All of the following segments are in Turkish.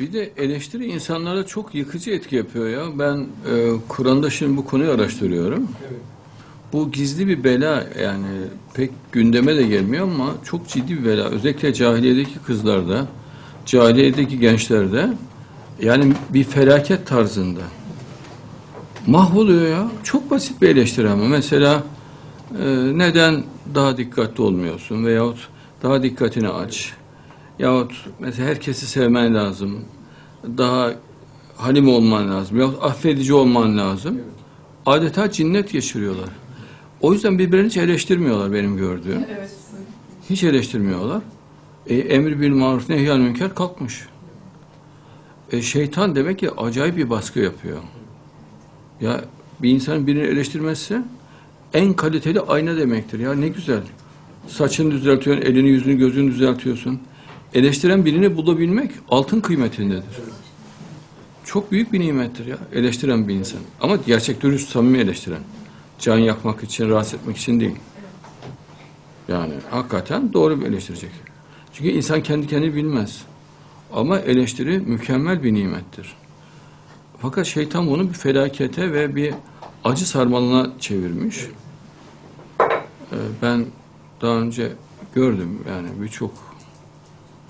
Bir de eleştiri insanlara çok yıkıcı etki yapıyor ya. Ben e, Kur'an'da şimdi bu konuyu araştırıyorum. Bu gizli bir bela yani pek gündeme de gelmiyor ama çok ciddi bir bela. Özellikle cahiliyedeki kızlarda, cahiliyedeki gençlerde yani bir felaket tarzında. Mahvoluyor ya. Çok basit bir eleştiri ama. Mesela e, neden daha dikkatli olmuyorsun veyahut daha dikkatini aç. Yahut mesela herkesi sevmen lazım. Daha halim olman lazım. Yahut affedici olman lazım. Adeta cinnet geçiriyorlar. O yüzden birbirini hiç eleştirmiyorlar benim gördüğüm. Evet. Hiç eleştirmiyorlar. E, emri bil maruf nehyan münker kalkmış. E, şeytan demek ki acayip bir baskı yapıyor. Ya bir insan birini eleştirmezse en kaliteli ayna demektir. Ya ne güzel. Saçını düzeltiyorsun, elini yüzünü gözünü düzeltiyorsun. Eleştiren birini bulabilmek altın kıymetindedir. Çok büyük bir nimettir ya eleştiren bir insan. Ama gerçek dürüst samimi eleştiren. Can yakmak için, rahatsız etmek için değil. Yani hakikaten doğru bir eleştirecek. Çünkü insan kendi kendini bilmez. Ama eleştiri mükemmel bir nimettir. Fakat şeytan bunu bir felakete ve bir acı sarmalına çevirmiş. Ee, Ben daha önce gördüm yani birçok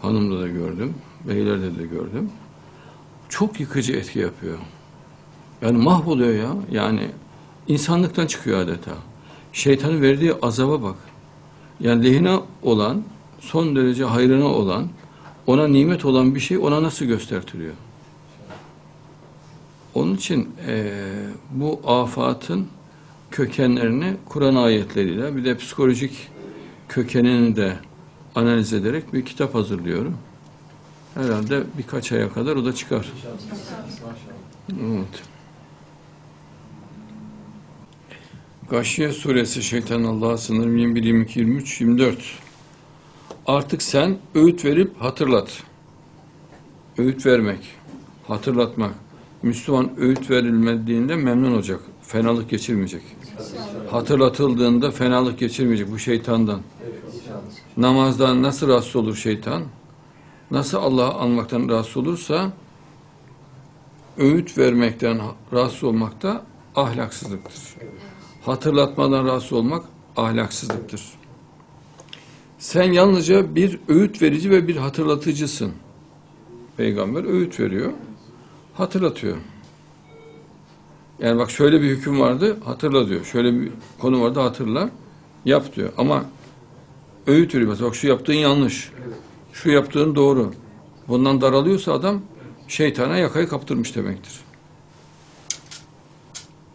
hanımda da gördüm, beylerde de gördüm. Çok yıkıcı etki yapıyor. Yani mahvoluyor ya. Yani insanlıktan çıkıyor adeta. Şeytanın verdiği azaba bak. Yani lehine olan, son derece hayrına olan, ona nimet olan bir şey ona nasıl göstertiliyor? Onun için eee, bu afatın kökenlerini Kur'an ayetleriyle bir de psikolojik kökenini de analiz ederek bir kitap hazırlıyorum. Herhalde birkaç aya kadar o da çıkar. Evet. Gâşiye suresi şeytan Allah'a sınırım 21, 22, 23, 24. Artık sen öğüt verip hatırlat. Öğüt vermek, hatırlatmak. Müslüman öğüt verilmediğinde memnun olacak. Fenalık geçirmeyecek. Hatırlatıldığında fenalık geçirmeyecek bu şeytandan. Namazdan nasıl rahatsız olur şeytan? Nasıl Allah'ı anmaktan rahatsız olursa öğüt vermekten rahatsız olmak da ahlaksızlıktır. Hatırlatmadan rahatsız olmak ahlaksızlıktır. Sen yalnızca bir öğüt verici ve bir hatırlatıcısın. Peygamber öğüt veriyor, hatırlatıyor. Yani bak şöyle bir hüküm vardı, hatırla diyor. Şöyle bir konu vardı, hatırla, yap diyor. Ama öğüt veriyor. Bak şu yaptığın yanlış, şu yaptığın doğru. Bundan daralıyorsa adam şeytana yakayı kaptırmış demektir.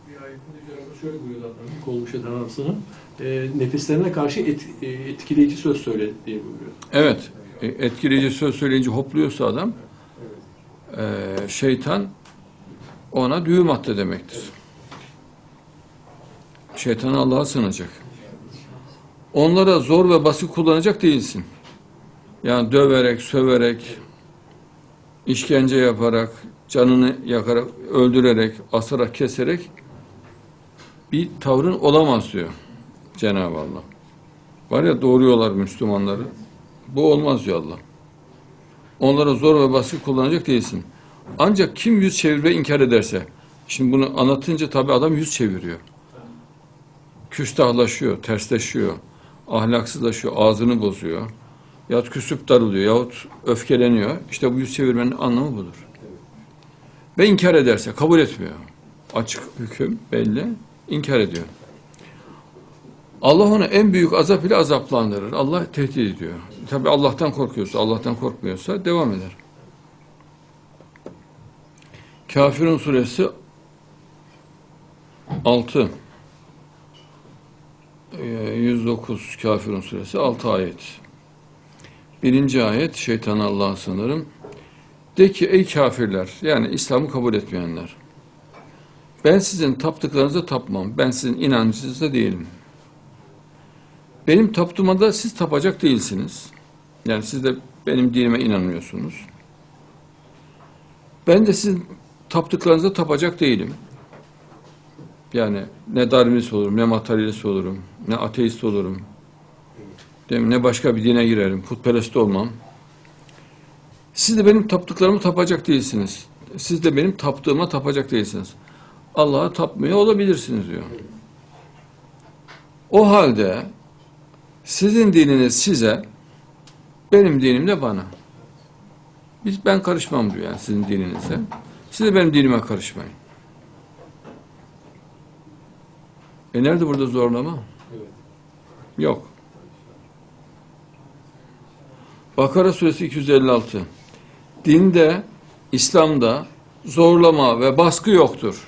Bir ayetinde şöyle buyuruyor zaten olmuş eden. E, nefislerine karşı et, e, etkileyici söz söyle diye buyuruyor. Evet, e, etkileyici söz söyleyince hopluyorsa adam, e, şeytan ona düğüm attı demektir. Şeytan Allah'a sığınacak. Onlara zor ve basit kullanacak değilsin. Yani döverek, söverek, işkence yaparak, canını yakarak, öldürerek, asarak, keserek bir tavrın olamaz diyor Cenab-ı Allah. Var ya doğuruyorlar Müslümanları. Bu olmaz diyor Allah. Onlara zor ve baskı kullanacak değilsin. Ancak kim yüz çevir ve inkar ederse, şimdi bunu anlatınca tabii adam yüz çeviriyor. Küstahlaşıyor, tersleşiyor, ahlaksızlaşıyor, ağzını bozuyor. Yahut küsüp darılıyor, yahut öfkeleniyor. İşte bu yüz çevirmenin anlamı budur. Ve inkar ederse, kabul etmiyor. Açık hüküm belli, inkar ediyor. Allah onu en büyük azap ile azaplandırır. Allah tehdit ediyor. Tabi Allah'tan korkuyorsa, Allah'tan korkmuyorsa devam eder. Kafirun suresi 6 Ee, 109 Kafirun suresi 6 ayet. Birinci ayet şeytan Allah'a sınırım. De ki ey kafirler yani İslam'ı kabul etmeyenler. Ben sizin taptıklarınıza tapmam. Ben sizin inancınızda değilim. Benim taptığıma da siz tapacak değilsiniz. Yani siz de benim dinime inanmıyorsunuz. Ben de sizin taptıklarınıza tapacak değilim. Yani ne Darwinist olurum, ne materyalist olurum, ne ateist olurum. Değil mi? Ne başka bir dine girerim, putperest olmam. Siz de benim taptıklarımı tapacak değilsiniz. Siz de benim taptığıma tapacak değilsiniz. Allah'a tapmıyor olabilirsiniz diyor. O halde sizin dininiz size, benim dinim de bana. Biz ben karışmam diyor yani sizin dininize. Siz de benim dinime karışmayın. E nerede burada zorlama? Yok. Bakara suresi 256. Dinde, İslam'da zorlama ve baskı yoktur.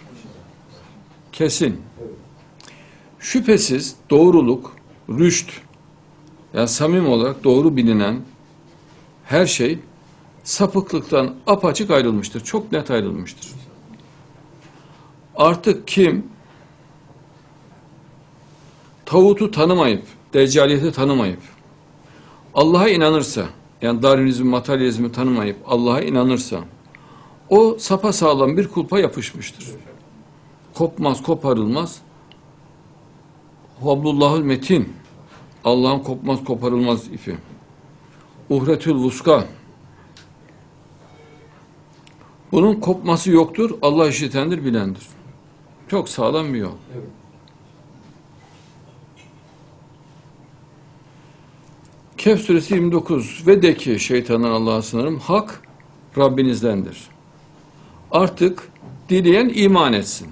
Kesin. Şüphesiz doğruluk, rüşt, yani samimi olarak doğru bilinen her şey sapıklıktan apaçık ayrılmıştır. Çok net ayrılmıştır. Artık kim tağutu tanımayıp, deccaliyeti tanımayıp, Allah'a inanırsa, yani Darwinizmi, materyalizmi tanımayıp Allah'a inanırsa, o sapa sağlam bir kulpa yapışmıştır. Kopmaz, koparılmaz. Hablullahül metin. Allah'ın kopmaz, koparılmaz ipi. Uhretül vuska. Bunun kopması yoktur. Allah işitendir, bilendir. Çok sağlam bir yol. Evet. Kehf suresi 29 ve de ki şeytandan Allah'a sınırım hak Rabbinizdendir. Artık dileyen iman etsin.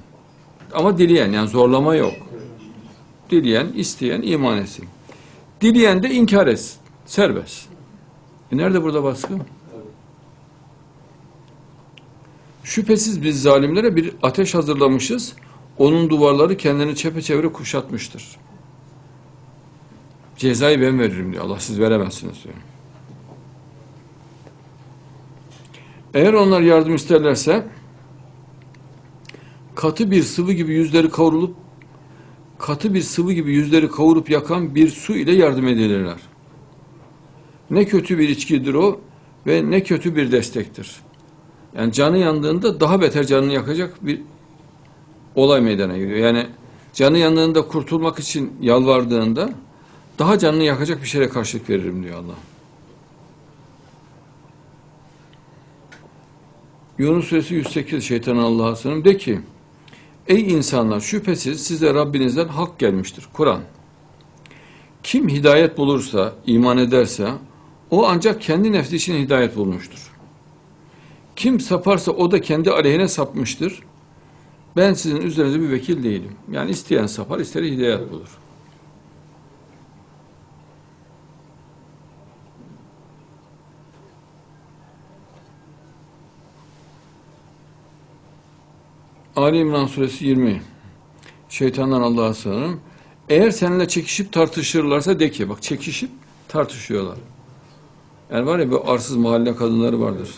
Ama dileyen yani zorlama yok. Dileyen, isteyen iman etsin. Dileyen de inkar etsin. Serbest. E nerede burada baskı? Şüphesiz biz zalimlere bir ateş hazırlamışız. Onun duvarları kendini çepeçevre kuşatmıştır. Cezayı ben veririm diyor. Allah siz veremezsiniz diyor. Eğer onlar yardım isterlerse katı bir sıvı gibi yüzleri kavrulup katı bir sıvı gibi yüzleri kavurup yakan bir su ile yardım edilirler. Ne kötü bir içkidir o ve ne kötü bir destektir. Yani canı yandığında daha beter canını yakacak bir olay meydana geliyor. Yani canı yandığında kurtulmak için yalvardığında daha canını yakacak bir şeye karşılık veririm diyor Allah. Yunus suresi 108 şeytan Allah'a sığınırım de ki Ey insanlar şüphesiz size Rabbinizden hak gelmiştir. Kur'an. Kim hidayet bulursa, iman ederse o ancak kendi nefsi için hidayet bulmuştur. Kim saparsa o da kendi aleyhine sapmıştır. Ben sizin üzerinize bir vekil değilim. Yani isteyen sapar, ister hidayet bulur. Ali İmran suresi 20. Şeytandan Allah'a sığınırım. Eğer seninle çekişip tartışırlarsa de ki, bak çekişip tartışıyorlar. Yani var ya bu arsız mahalle kadınları vardır.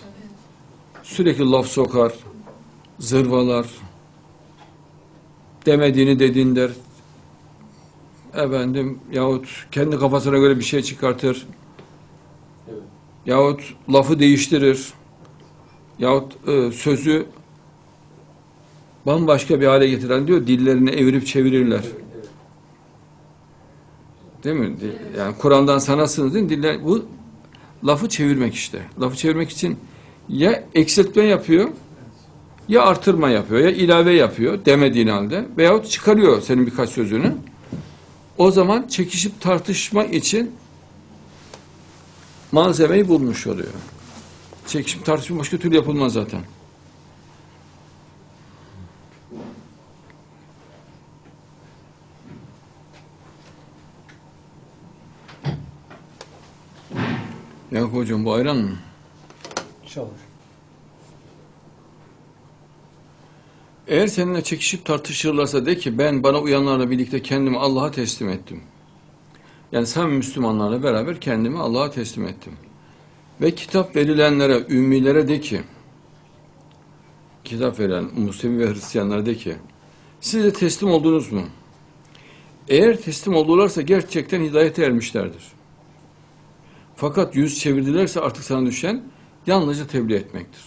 Sürekli laf sokar, zırvalar, demediğini dedin der. Efendim yahut kendi kafasına göre bir şey çıkartır. Yahut lafı değiştirir. Yahut e, sözü bambaşka bir hale getiren diyor dillerini evirip çevirirler. Değil mi? Yani Kur'an'dan sanasınız değil mi? Diller, bu lafı çevirmek işte. Lafı çevirmek için ya eksiltme yapıyor ya artırma yapıyor ya ilave yapıyor demediğin halde veyahut çıkarıyor senin birkaç sözünü. O zaman çekişip tartışma için malzemeyi bulmuş oluyor. Çekişip tartışma başka türlü yapılmaz zaten. Yakup hocam bu ayran mı? İnşallah. Eğer seninle çekişip tartışırlarsa de ki ben bana uyanlarla birlikte kendimi Allah'a teslim ettim. Yani sen Müslümanlarla beraber kendimi Allah'a teslim ettim. Ve kitap verilenlere, ümmilere de ki kitap veren Musevi ve Hristiyanlara de ki siz de teslim oldunuz mu? Eğer teslim oldularsa gerçekten hidayete ermişlerdir. Fakat yüz çevirdilerse artık sana düşen yalnızca tebliğ etmektir.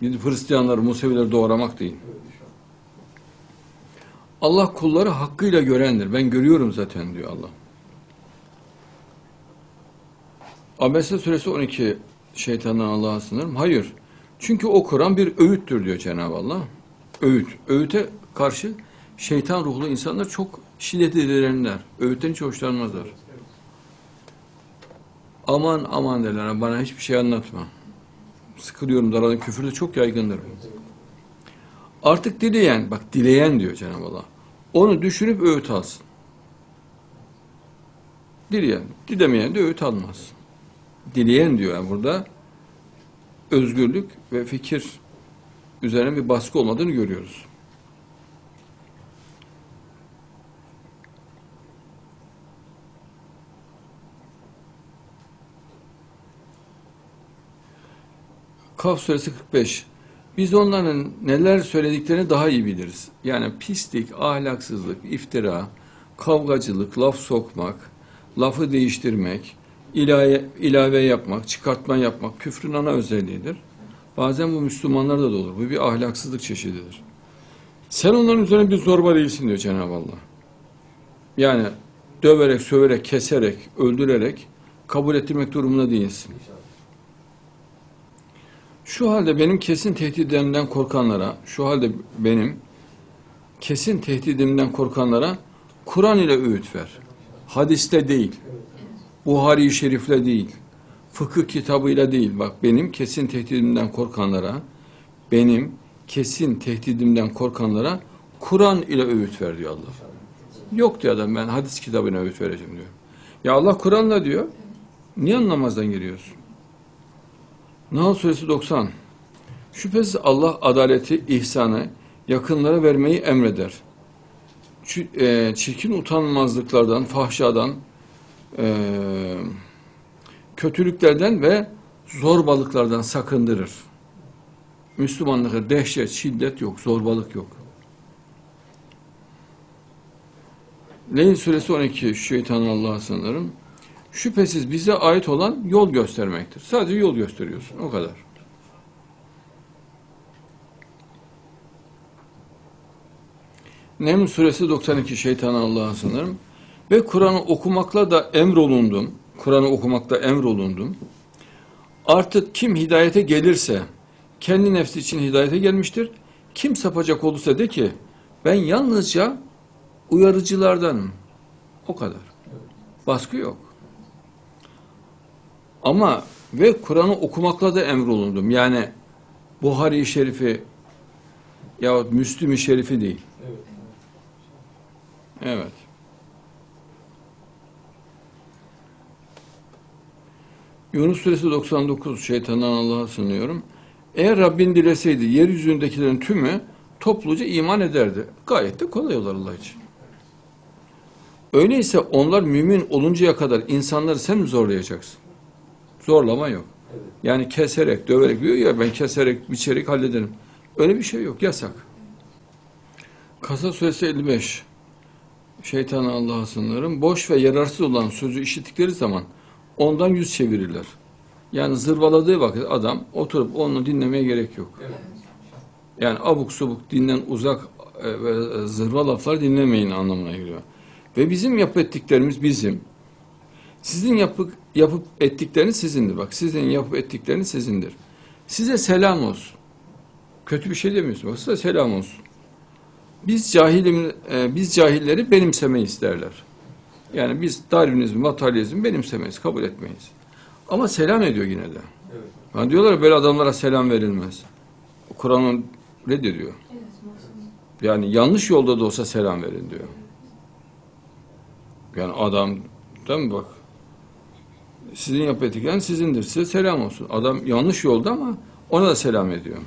Gidip Hristiyanları, Musevileri doğramak değil. Allah kulları hakkıyla görendir. Ben görüyorum zaten diyor Allah. Abese suresi 12 şeytandan Allah'a sınırım? Hayır. Çünkü o Kur'an bir öğüttür diyor Cenab-ı Allah. Öğüt. Öğüte karşı şeytan ruhlu insanlar çok şiddet direnirler. Öğütten hiç hoşlanmazlar. Aman aman derler bana hiçbir şey anlatma. Sıkılıyorum daralan küfür de çok yaygındır. Artık dileyen, bak dileyen diyor Cenab-ı Allah. Onu düşünüp öğüt alsın. Dileyen, dilemeyen de öğüt almaz. Dileyen diyor yani burada özgürlük ve fikir üzerine bir baskı olmadığını görüyoruz. Kaf suresi 45. Biz onların neler söylediklerini daha iyi biliriz. Yani pislik, ahlaksızlık, iftira, kavgacılık, laf sokmak, lafı değiştirmek, ilave, ilave yapmak, çıkartma yapmak küfrün ana özelliğidir. Bazen bu Müslümanlarda da olur. Bu bir ahlaksızlık çeşididir. Sen onların üzerine bir zorba değilsin diyor Cenab-ı Allah. Yani döverek, söverek, keserek, öldürerek kabul ettirmek durumunda değilsin. Şu halde benim kesin tehdidimden korkanlara, şu halde benim kesin tehdidimden korkanlara Kur'an ile öğüt ver. Hadiste değil. Buhari-i Şerif'le değil. Fıkıh kitabıyla değil. Bak benim kesin tehdidimden korkanlara, benim kesin tehdidimden korkanlara Kur'an ile öğüt ver diyor Allah. Yok diyor adam ben hadis kitabına öğüt vereceğim diyor. Ya Allah Kur'an'la diyor. Niye anlamazdan giriyorsun? Nahl suresi 90. Şüphesiz Allah adaleti, ihsanı yakınlara vermeyi emreder. E, Çirkin utanmazlıklardan, fahşadan, e, kötülüklerden ve zorbalıklardan sakındırır. Müslümanlığa dehşet, şiddet yok, zorbalık yok. Leyl suresi 12, şeytan Allah'a sanırım. Şüphesiz bize ait olan yol göstermektir. Sadece yol gösteriyorsun, o kadar. Neml suresi 92, şeytan Allah'a sanırım. Ve Kur'an'ı okumakla da emrolundum. Kur'an'ı okumakla emrolundum. Artık kim hidayete gelirse kendi nefsi için hidayete gelmiştir. Kim sapacak olursa de ki ben yalnızca uyarıcılardanım. O kadar. Baskı yok. Ama ve Kur'an'ı okumakla da emrolundum. Yani Buhari-i Şerif'i yahut Müslüm-i Şerif'i değil. Evet. Evet. Yunus suresi 99 şeytandan Allah'a sığınıyorum. Eğer Rabbin dileseydi yeryüzündekilerin tümü topluca iman ederdi. Gayet de kolay olur Allah için. Öyleyse onlar mümin oluncaya kadar insanları sen mi zorlayacaksın? Zorlama yok. Yani keserek, döverek diyor ya ben keserek, biçerek hallederim. Öyle bir şey yok, yasak. Kasa suresi 55. Şeytana Allah'a sınırım. Boş ve yararsız olan sözü işittikleri zaman ondan yüz çevirirler. Yani zırvaladığı vakit adam oturup onu dinlemeye gerek yok. Yani abuk subuk dinden uzak e, ve zırva laflar dinlemeyin anlamına geliyor. Ve bizim yap ettiklerimiz bizim. Sizin yapıp, yapıp ettikleriniz sizindir. Bak sizin yapıp ettikleriniz sizindir. Size selam olsun. Kötü bir şey demiyorsun. Bak size selam olsun. Biz cahilim, e, biz cahilleri benimsemeyi isterler. Yani biz Darwinizm, materyalizm benimsemeyiz, kabul etmeyiz. Ama selam ediyor yine de. Evet. Yani diyorlar böyle adamlara selam verilmez. Kur'an'ın reddediyor. Yani yanlış yolda da olsa selam verin diyor. Yani adam değil mi bak sizin yapı etkilen sizindir. Size selam olsun. Adam yanlış yolda ama ona da selam ediyor.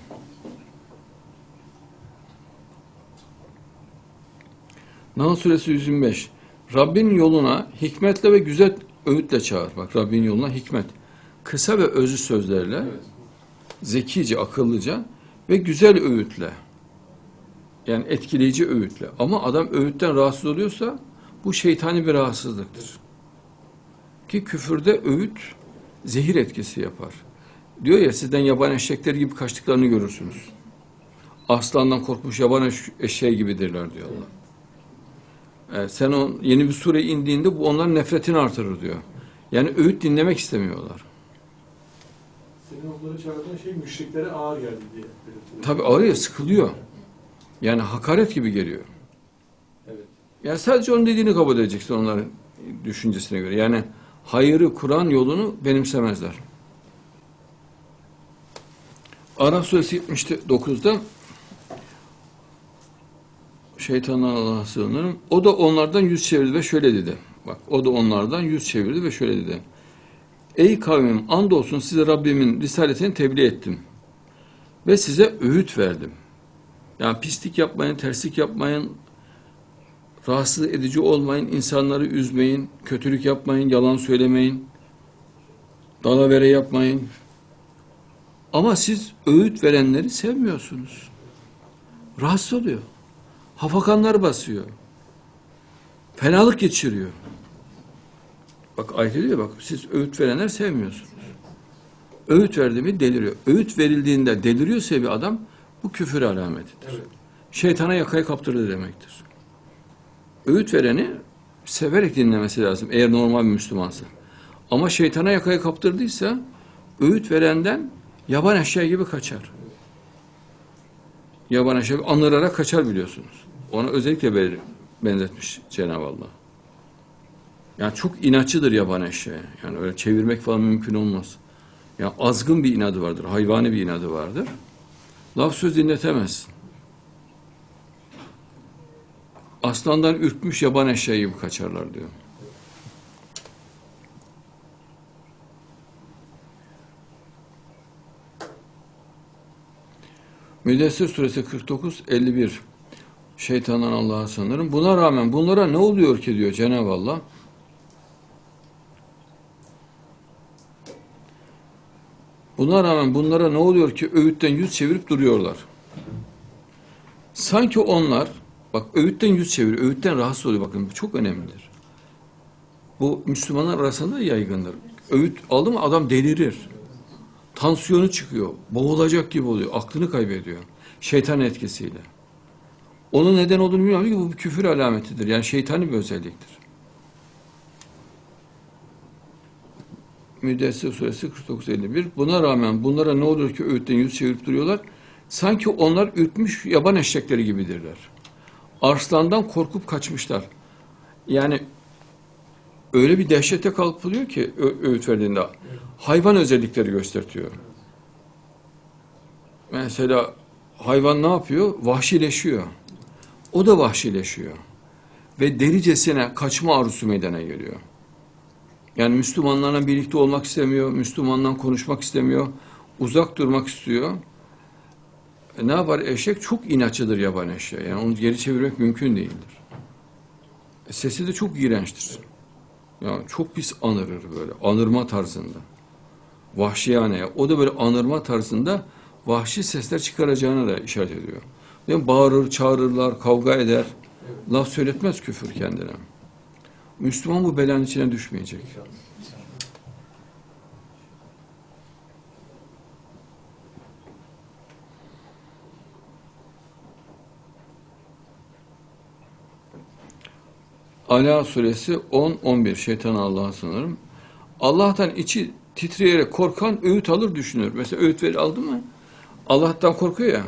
Nahl suresi 125. Rabbin yoluna hikmetle ve güzel öğütle çağır. Bak Rabbin yoluna hikmet. Kısa ve özlü sözlerle Evet. zekice, akıllıca ve güzel öğütle. Yani etkileyici öğütle. Ama adam öğütten rahatsız oluyorsa bu şeytani bir rahatsızlıktır. Ki küfürde öğüt zehir etkisi yapar. Diyor ya sizden yaban eşekleri gibi kaçtıklarını görürsünüz. Aslandan korkmuş yaban eş- eşeği gibidirler diyor Allah. Evet, sen o yeni bir sure indiğinde bu onların nefretini artırır diyor. Yani öğüt dinlemek istemiyorlar. Senin onları çağırdığın şey müşriklere ağır geldi diye belirtiyor. Tabii ağrıyor, sıkılıyor. Yani hakaret gibi geliyor. Evet. Yani sadece onun dediğini kabul edeceksin onların düşüncesine göre. Yani hayırı Kur'an yolunu benimsemezler. Araf suresi 79'da şeytandan Allah'a sığınırım. O da onlardan yüz çevirdi ve şöyle dedi. Bak o da onlardan yüz çevirdi ve şöyle dedi. Ey kavmim andolsun size Rabbimin risaletini tebliğ ettim. Ve size öğüt verdim. Yani pislik yapmayın, terslik yapmayın, rahatsız edici olmayın, insanları üzmeyin, kötülük yapmayın, yalan söylemeyin, dalavere yapmayın. Ama siz öğüt verenleri sevmiyorsunuz. Rahatsız oluyor. Hafakanlar basıyor. Fenalık geçiriyor. Bak ayet diyor bak siz öğüt verenler sevmiyorsunuz. Öğüt verdi mi deliriyor. Öğüt verildiğinde deliriyorsa bir adam bu küfür alametidir. Evet. Şeytana yakayı kaptırdı demektir. Öğüt vereni severek dinlemesi lazım eğer normal bir Müslümansa. Ama şeytana yakayı kaptırdıysa öğüt verenden yaban eşeği gibi kaçar. Yaban eşeği anırarak kaçar biliyorsunuz. Ona özellikle be- benzetmiş Cenab-ı Allah. Yani çok inatçıdır yaban eşeği. Yani öyle çevirmek falan mümkün olmaz. Yani azgın bir inadı vardır, hayvani bir inadı vardır. Laf söz dinletemezsin. Aslandan ürkmüş yaban eşeği gibi kaçarlar diyor. Müddessir suresi 49 51 Şeytandan Allah'a sanırım. Buna rağmen bunlara ne oluyor ki diyor Cenab-ı Allah. Buna rağmen bunlara ne oluyor ki öğütten yüz çevirip duruyorlar. Sanki onlar bak öğütten yüz çeviriyor. Öğütten rahatsız oluyor bakın bu çok önemlidir. Bu Müslümanlar arasında da yaygındır. Öğüt aldı mı adam delirir. Tansiyonu çıkıyor. Boğulacak gibi oluyor. Aklını kaybediyor. Şeytan etkisiyle. Onun neden olduğunu bilmiyorum ki bu bir küfür alametidir. Yani şeytani bir özelliktir. Müddessir suresi 49-51 Buna rağmen bunlara ne olur ki öğütten yüz çevirip duruyorlar? Sanki onlar ürkmüş yaban eşekleri gibidirler. Arslandan korkup kaçmışlar. Yani öyle bir dehşete kalkılıyor ki öğüt verdiğinde hayvan özellikleri göstertiyor. Mesela hayvan ne yapıyor? Vahşileşiyor. O da vahşileşiyor. Ve delicesine kaçma arzusu meydana geliyor. Yani Müslümanlarla birlikte olmak istemiyor, Müslümanla konuşmak istemiyor, uzak durmak istiyor. E ne yapar eşek? Çok inatçıdır yaban eşeği. Yani onu geri çevirmek mümkün değildir. E sesi de çok iğrençtir. Yani çok pis anırır böyle, anırma tarzında. Vahşiyane. O da böyle anırma tarzında vahşi sesler çıkaracağına da işaret ediyor. Yani bağırır, çağırırlar, kavga eder. Laf söyletmez küfür kendine. Müslüman bu belanın içine düşmeyecek. Ala suresi 10-11 şeytan Allah'a sınırım. Allah'tan içi titreyerek korkan öğüt alır düşünür. Mesela öğüt veri aldı mı? Allah'tan korkuyor ya.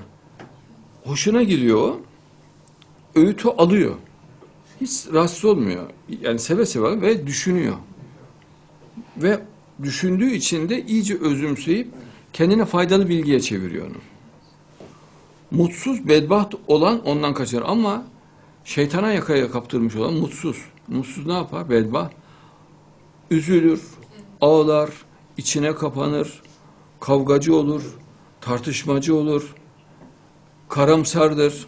Hoşuna gidiyor. Öğütü alıyor. Hiç rahatsız olmuyor. Yani seve seve ve düşünüyor. Ve düşündüğü için de iyice özümseyip kendine faydalı bilgiye çeviriyor onu. Mutsuz, bedbaht olan ondan kaçar ama şeytana yakaya kaptırmış olan mutsuz. Mutsuz ne yapar? Bedbaht. Üzülür, ağlar, içine kapanır, kavgacı olur, tartışmacı olur, karamsardır,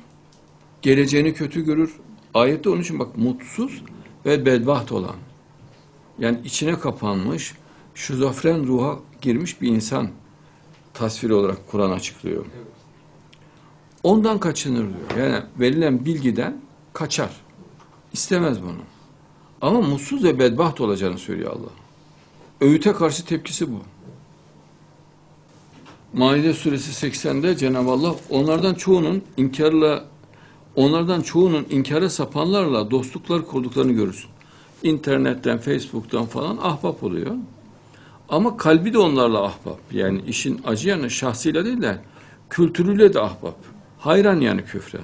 geleceğini kötü görür. Ayette onun için bak mutsuz ve bedbaht olan. Yani içine kapanmış, şizofren ruha girmiş bir insan tasvir olarak Kur'an açıklıyor. Ondan kaçınır diyor. Yani verilen bilgiden kaçar. İstemez bunu. Ama mutsuz ve bedbaht olacağını söylüyor Allah. Öğüte karşı tepkisi bu. Maide suresi 80'de Cenab-ı Allah onlardan çoğunun inkarla onlardan çoğunun inkara sapanlarla dostluklar kurduklarını görürsün. İnternetten, Facebook'tan falan ahbap oluyor. Ama kalbi de onlarla ahbap. Yani işin acı yanı şahsıyla değil de kültürüyle de ahbap. Hayran yani küfre.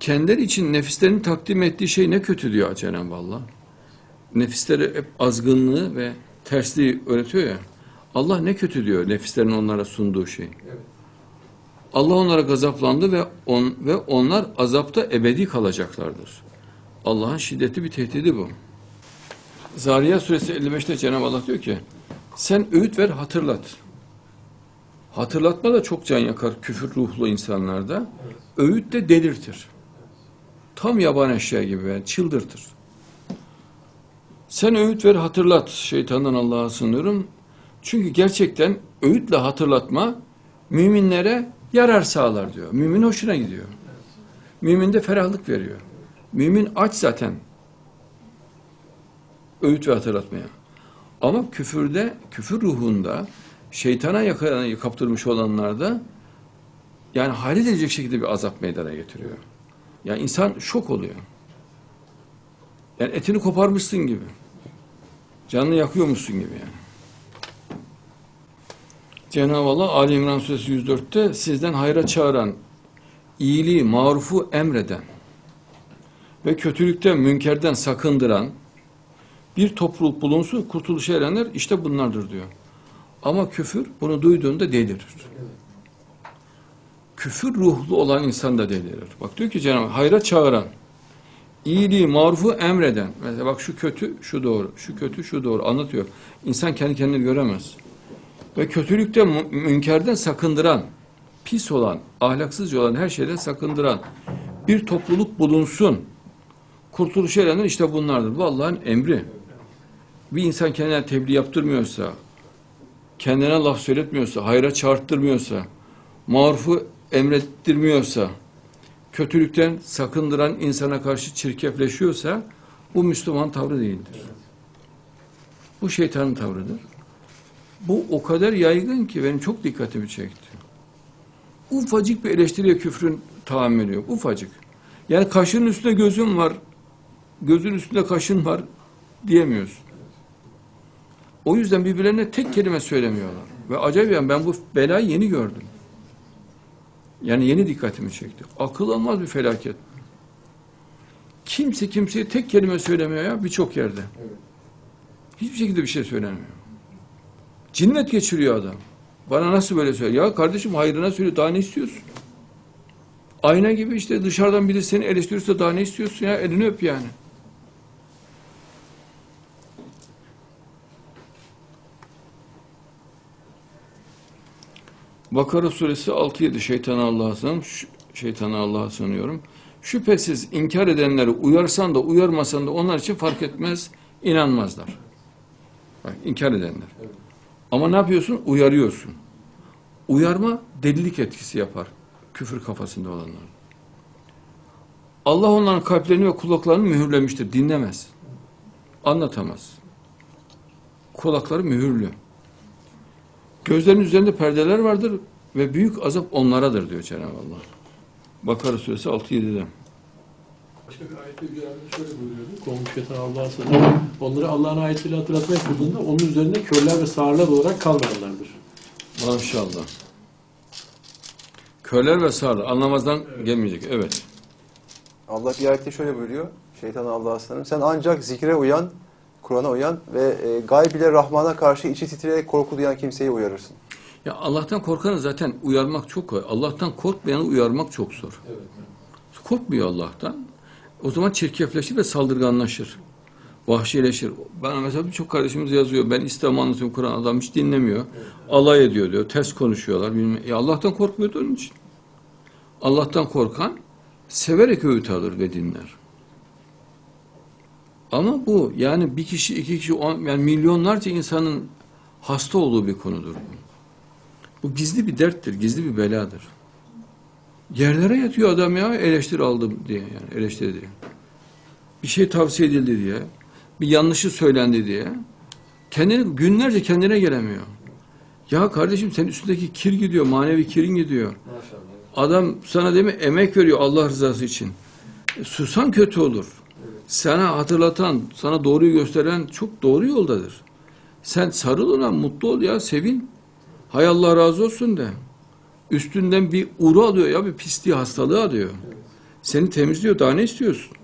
Kendileri için nefislerini takdim ettiği şey ne kötü diyor Cenab-ı Allah. Nefisleri hep azgınlığı ve tersliği öğretiyor ya. Allah ne kötü diyor nefislerin onlara sunduğu şey. Evet. Allah onlara gazaplandı ve on, ve onlar azapta ebedi kalacaklardır. Allah'ın şiddetli bir tehdidi bu. Zariyat suresi 55'te Cenab-ı Allah diyor ki sen öğüt ver hatırlat. Hatırlatma da çok can yakar küfür ruhlu insanlarda. Öğüt de delirtir. Tam yaban eşya gibi yani çıldırtır. Sen öğüt ver hatırlat. Şeytandan Allah'a sığınıyorum. Çünkü gerçekten öğütle hatırlatma müminlere yarar sağlar diyor. Mümin hoşuna gidiyor. Mümin de ferahlık veriyor. Mümin aç zaten öğüt ve hatırlatmaya. Ama küfürde, küfür ruhunda şeytana yaka- kaptırmış olanlarda yani hayret edecek şekilde bir azap meydana getiriyor. Yani insan şok oluyor. Yani etini koparmışsın gibi. Canını yakıyormuşsun gibi yani. Cenab-ı Allah Ali İmran suresi 104'te sizden hayra çağıran, iyiliği, marufu emreden ve kötülükten, münkerden sakındıran bir topluluk bulunsun, kurtuluşa erenler işte bunlardır diyor. Ama küfür bunu duyduğunda delirir. Küfür ruhlu olan insan da delirir. Bak diyor ki Cenab-ı hayra çağıran, iyiliği, marufu emreden. Mesela bak şu kötü, şu doğru, şu kötü, şu doğru anlatıyor. İnsan kendi kendini göremez. Ve kötülükten, mü- münkerden sakındıran, pis olan, ahlaksızca olan her şeyden sakındıran bir topluluk bulunsun. Kurtuluşa erenler işte bunlardır. Bu Allah'ın emri. Bir insan kendine tebliğ yaptırmıyorsa, kendine laf söyletmiyorsa, hayra çağırttırmıyorsa, marufu emrettirmiyorsa, kötülükten sakındıran insana karşı çirkefleşiyorsa, bu Müslüman tavrı değildir. Bu şeytanın tavrıdır. Bu o kadar yaygın ki benim çok dikkatimi çekti. Ufacık bir eleştiriye küfrün tahammülü yok. Ufacık. Yani kaşın üstünde gözün var, gözün üstünde kaşın var diyemiyorsun. O yüzden birbirlerine tek kelime söylemiyorlar. Ve acayip yani ben bu belayı yeni gördüm. Yani yeni dikkatimi çekti. Akıl almaz bir felaket. Kimse kimseye tek kelime söylemiyor ya birçok yerde. Evet. Hiçbir şekilde bir şey söylemiyor. Cinnet geçiriyor adam. Bana nasıl böyle söylüyor? Ya kardeşim hayrına söyle daha ne istiyorsun? Ayna gibi işte dışarıdan biri seni eleştirirse daha ne istiyorsun ya? Elini öp yani. Bakara suresi 6-7 şeytana Allah'a sığınırım. Ş- Şeytana Allah'a sığınıyorum. Şüphesiz inkar edenleri uyarsan da uyarmasan da onlar için fark etmez, inanmazlar. Bak inkar edenler. Ama ne yapıyorsun? Uyarıyorsun. Uyarma delilik etkisi yapar. Küfür kafasında olanlar. Allah onların kalplerini ve kulaklarını mühürlemiştir. Dinlemez. Anlatamaz. Kulakları mühürlü. Gözlerinin üzerinde perdeler vardır ve büyük azap onlaradır diyor Cenab-ı Allah. Bakara suresi 6-7'de. Başka bir ayette Yüce şöyle buyuruyordu. Kovmuş şeytan Allah'a sığınır. Onları Allah'ın ayetiyle hatırlatma yapıldığında onun üzerinde körler ve sağırlar olarak kalmayanlardır. Maşallah. Körler ve sağırlar anlamazdan gelmeyecek. Evet. Allah bir ayette şöyle buyuruyor. Şeytana Allah'a sığınırım. Sen ancak zikre uyan, Kur'an'a uyan ve e, gayb ile Rahman'a karşı içi titreyerek korku duyan kimseyi uyarırsın. Ya Allah'tan korkanı zaten uyarmak çok kolay. Allah'tan korkmayanı uyarmak çok zor. Evet. Korkmuyor Allah'tan. O zaman çirkefleşir ve saldırganlaşır. Vahşileşir. Bana mesela birçok kardeşimiz yazıyor. Ben İslam'ı anlatıyorum Kur'an adam hiç dinlemiyor. Alay ediyor diyor. Ters konuşuyorlar. Bilmem. Ya Allah'tan korkmuyor onun için. Allah'tan korkan severek öğüt alır ve dinler. Ama bu yani bir kişi, iki kişi, on, yani milyonlarca insanın hasta olduğu bir konudur bu. Bu gizli bir derttir, gizli bir beladır. Yerlere yatıyor adam ya eleştiri aldım diye yani eleştiri diye. Bir şey tavsiye edildi diye. Bir yanlışı söylendi diye. Kendini günlerce kendine gelemiyor. Ya kardeşim senin üstündeki kir gidiyor, manevi kirin gidiyor. Maşallah. Adam sana değil mi emek veriyor Allah rızası için. E, susan kötü olur. Sana hatırlatan, sana doğruyu gösteren çok doğru yoldadır. Sen sarıl ona, mutlu ol ya, sevin. Hay Allah razı olsun de. Üstünden bir uru alıyor ya, bir pisliği, hastalığı alıyor. Seni temizliyor, daha ne istiyorsun?